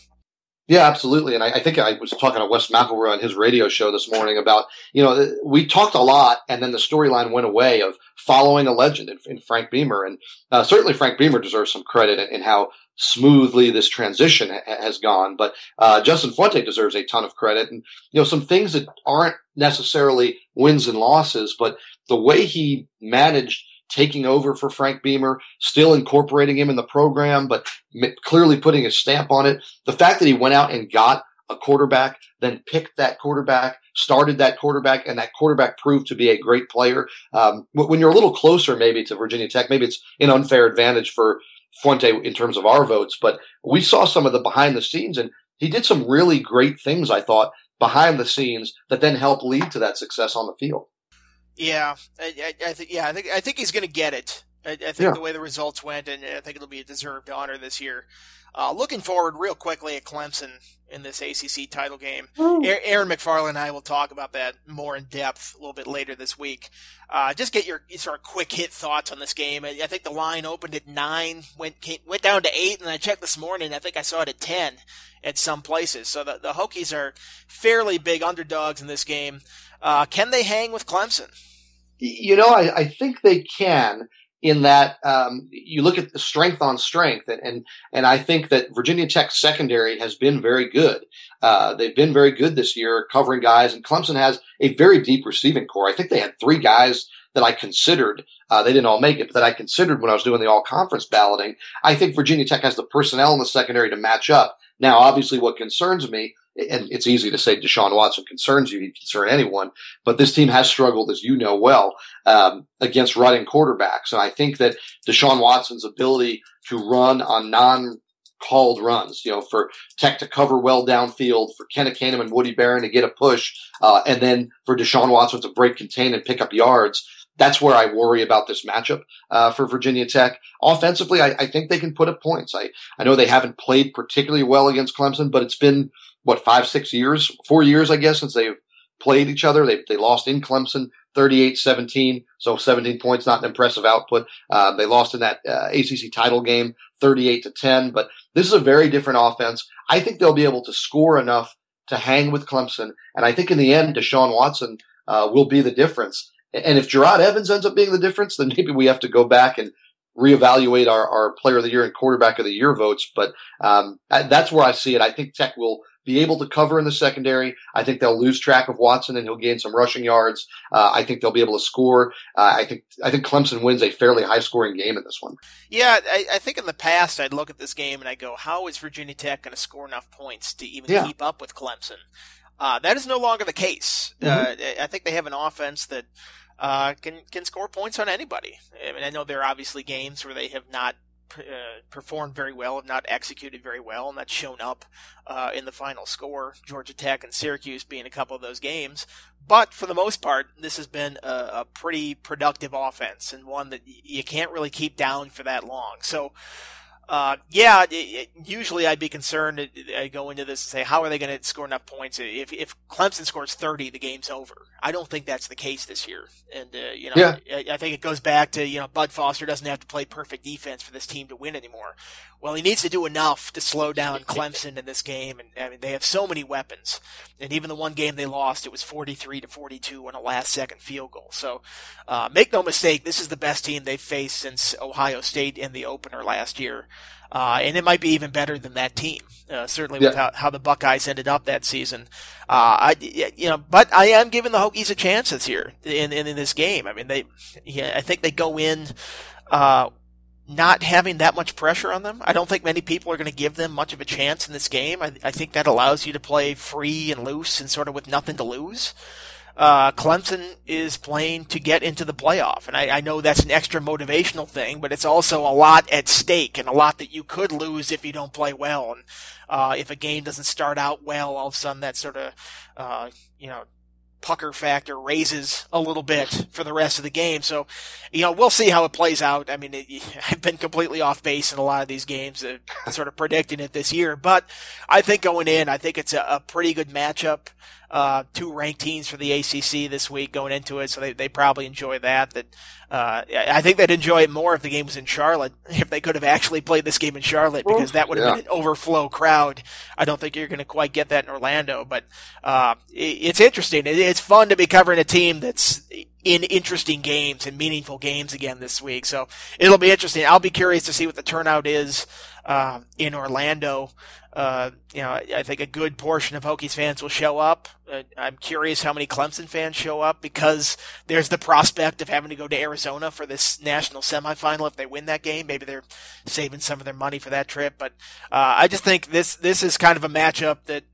Yeah, absolutely. And I, I think I was talking to Wes McElroy on his radio show this morning about, you know, we talked a lot and then the storyline went away of following a legend in, in Frank Beamer. And uh, certainly Frank Beamer deserves some credit in, in how smoothly this transition ha- has gone. But uh, Justin Fuente deserves a ton of credit. And, you know, some things that aren't necessarily wins and losses, but the way he managed taking over for Frank Beamer, still incorporating him in the program, but m- clearly putting a stamp on it the fact that he went out and got a quarterback, then picked that quarterback, started that quarterback, and that quarterback proved to be a great player. Um, when you're a little closer, maybe to Virginia Tech, maybe it's an unfair advantage for Fuente in terms of our votes, but we saw some of the behind the scenes, and he did some really great things. I thought behind the scenes that then helped lead to that success on the field. Yeah, I, I, think. Yeah, I think. I think he's going to get it. I, I think Yeah. the way the results went, and I think it'll be a deserved honor this year. Uh, looking forward, real quickly, at Clemson in this ACC title game. Aaron McFarling and I will talk about that more in depth a little bit later this week. Uh, just get your sort of quick hit thoughts on this game. I, I think the line opened at nine, went came, went down to eight, and I checked this morning. I think I saw it at ten at some places. So the the Hokies are fairly big underdogs in this game. Uh, can they hang with Clemson? You know, I, I think they can in that um, you look at the strength on strength, and, and and I think that Virginia Tech secondary has been very good. Uh, they've been very good this year covering guys, and Clemson has a very deep receiving corps. I think they had three guys that I considered. Uh, they didn't all make it, but that I considered when I was doing the all conference balloting. I think Virginia Tech has the personnel in the secondary to match up. Now, obviously, what concerns me, and it's easy to say Deshaun Watson concerns you, he concern anyone, but this team has struggled, as you know well, um, against running quarterbacks. And I think that Deshaun Watson's ability to run on non called runs, you know, for Tech to cover well downfield, for Ken Ekanem and Woody Baron to get a push, uh, and then for Deshaun Watson to break contain and pick up yards. That's where I worry about this matchup uh, for Virginia Tech. Offensively, I, I think they can put up points. I, I know they haven't played particularly well against Clemson, but it's been what five, six years, four years, I guess, since they've played each other. They they lost in Clemson 38-17, so 17 points, not an impressive output. Uh, they lost in that uh, ACC title game 38 to 10, but this is a very different offense. I think they'll be able to score enough to hang with Clemson, and I think in the end, Deshaun Watson uh, will be the difference. And if Jerod Evans ends up being the difference, then maybe we have to go back and reevaluate our, our player of the year and quarterback of the year votes. But um, that's where I see it. I think Tech will be able to cover in the secondary. I think they'll lose track of Watson and he'll gain some rushing yards. Uh, I think they'll be able to score. Uh, I think I think Clemson wins a fairly high scoring game in this one. Yeah, I, I think in the past I'd look at this game and I go, how is Virginia Tech going to score enough points to even Yeah. keep up with Clemson? Uh, that is no longer the case. Uh, I think they have an offense that uh, can can score points on anybody. I mean, I know there are obviously games where they have not uh, performed very well, have not executed very well, and that's shown up uh, in the final score. Georgia Tech and Syracuse being a couple of those games. But for the most part, this has been a, a pretty productive offense and one that you can't really keep down for that long. So uh, yeah, it, it, usually I'd be concerned. I go into this and say, how are they going to score enough points? If if Clemson scores thirty, the game's over. I don't think that's the case this year, and uh, you know, yeah. I, I, think it goes back to you know, Bud Foster doesn't have to play perfect defense for this team to win anymore. Well, he needs to do enough to slow down Clemson in this game, and I mean, they have so many weapons, and even the one game they lost, it was forty-three to forty-two on a last-second field goal. So, uh, make no mistake, this is the best team they've faced since Ohio State in the opener last year. Uh, and it might be even better than that team. Uh, certainly yeah. with how, how, the Buckeyes ended up that season. Uh, I, you know, but I am giving the Hokies a chance this year in, in, in this game. I mean, they, yeah, I think they go in, uh, not having that much pressure on them. I don't think many people are going to give them much of a chance in this game. I, I think that allows you to play free and loose and sort of with nothing to lose uh, Clemson is playing to get into the playoff. And I, I, know that's an extra motivational thing, but it's also a lot at stake and a lot that you could lose if you don't play well. And uh, if a game doesn't start out well, all of a sudden that sort of, uh, you know, pucker factor raises a little bit for the rest of the game. So, you know, we'll see how it plays out. I mean, it, I've been completely off base in a lot of these games, uh, sort of predicting it this year. But I think going in, I think it's a, a pretty good matchup uh, two ranked teams for the ACC this week going into it, so they, they probably enjoy that. That uh, I think they'd enjoy it more if the game was in Charlotte, if they could have actually played this game in Charlotte, because that would have yeah. been an overflow crowd. I don't think you're going to quite get that in Orlando, but uh, it, it's interesting. It, it's fun to be covering a team that's in interesting games and meaningful games again this week. So it'll be interesting. I'll be curious to see what the turnout is uh, in Orlando. Uh, you know, I think a good portion of Hokies fans will show up. Uh, I'm curious how many Clemson fans show up because there's the prospect of having to go to Arizona for this national semifinal if they win that game. Maybe they're saving some of their money for that trip. But uh, I just think this this is kind of a matchup that,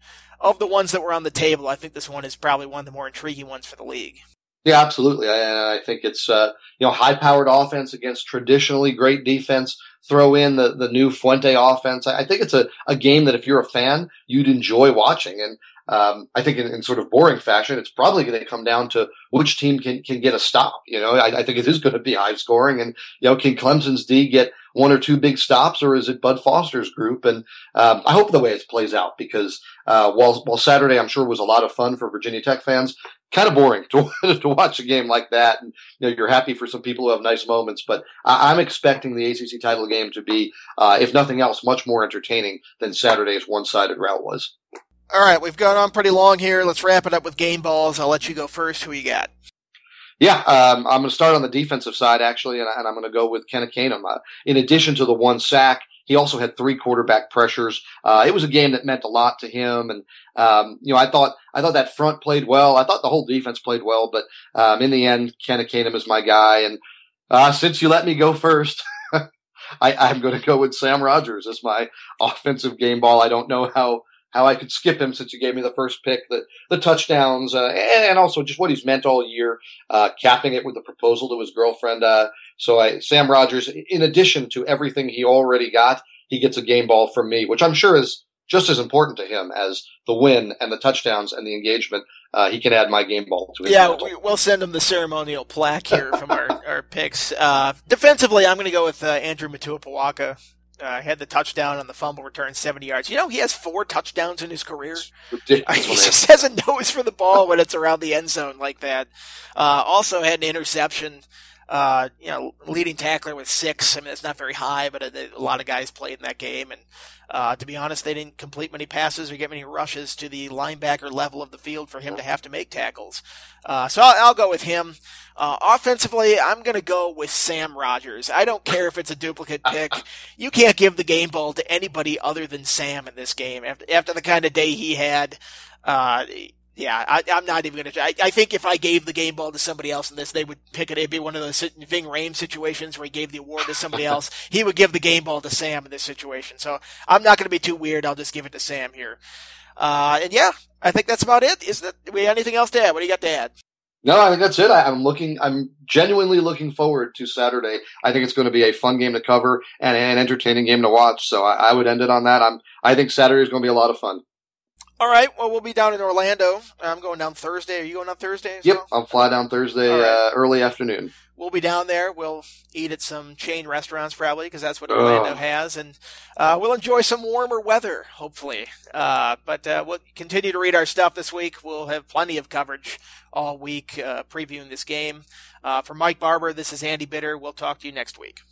of the ones that were on the table, I think this one is probably one of the more intriguing ones for the league. Yeah, absolutely. I, I think it's uh, you know high powered offense against traditionally great defense throw in the, the new Fuente offense. I, think it's a, a game that if you're a fan, you'd enjoy watching. And um, I think in, in, sort of boring fashion, it's probably going to come down to which team can, can get a stop. You know, I, I think it is going to be high scoring. And, you know, can Clemson's D get one or two big stops or is it Bud Foster's group? And um, I hope the way it plays out because uh, while, while Saturday I'm sure was a lot of fun for Virginia Tech fans, kind of boring to, to watch a game like that. And you know, you're happy for some people who have nice moments, but I, am expecting the ACC title game to be, uh, if nothing else, much more entertaining than Saturday's one-sided route was. All right, we've gone on pretty long here. Let's wrap it up with game balls. I'll let you go first. Who you got? Yeah, um, I'm going to start on the defensive side actually, and, and I'm going to go with Ken Ekanem. Uh, in addition to the one sack, he also had three quarterback pressures. Uh, it was a game that meant a lot to him, and um, you know, I thought I thought that front played well. I thought the whole defense played well, but um, in the end, Ken Ekanem is my guy. And uh, since you let me go first, I, am going to go with Sam Rogers as my offensive game ball. I don't know how how I could skip him since he gave me the first pick, the the touchdowns, uh, and, and, also just what he's meant all year, uh, capping it with the proposal to his girlfriend. Uh, so I, Sam Rogers, in addition to everything he already got, he gets a game ball from me, which I'm sure is just as important to him as the win and the touchdowns and the engagement. Uh, he can add my game ball to it. Yeah, we, will send him the ceremonial plaque here from our, our picks. Uh, defensively, I'm going to go with uh, Andrew Motuapuaka uh, had the touchdown on the fumble return, 70 yards. You know, he has four touchdowns in his career. he just has a nose for the ball when it's around the end zone like that. Uh, also had an interception. Uh, you know, leading tackler with six. I mean, it's not very high, but a, a lot of guys played in that game. And uh, to be honest, they didn't complete many passes or get many rushes to the linebacker level of the field for him to have to make tackles. Uh, so I'll, I'll, go with him. Uh, offensively, I'm going to go with Sam Rogers. I don't care if it's a duplicate pick. You can't give the game ball to anybody other than Sam in this game. After, after the kind of day he had, uh, yeah, I, am not even going to. I think if I gave the game ball to somebody else in this, they would pick it. It'd be one of those Ving Rhames situations where he gave the award to somebody else. He would give the game ball to Sam in this situation. So I'm not going to be too weird. I'll just give it to Sam here. Uh, and yeah, I think that's about it. Is that we anything else to add? What do you got to add? No, I think that's it. I, am looking. I'm genuinely looking forward to Saturday. I think it's going to be a fun game to cover and an entertaining game to watch. So I, I would end it on that. I'm. I think Saturday is going to be a lot of fun. All right. Well, we'll be down in Orlando. I'm going down Thursday. Are you going on Thursday? yep. Well? I'll fly down Thursday right. uh, early afternoon. We'll be down there. We'll eat at some chain restaurants probably because that's what Orlando has, and uh, we'll enjoy some warmer weather hopefully. Uh, but uh, we'll continue to read our stuff this week. We'll have plenty of coverage all week uh, previewing this game. Uh, for Mike Barber, this is Andy Bitter. We'll talk to you next week.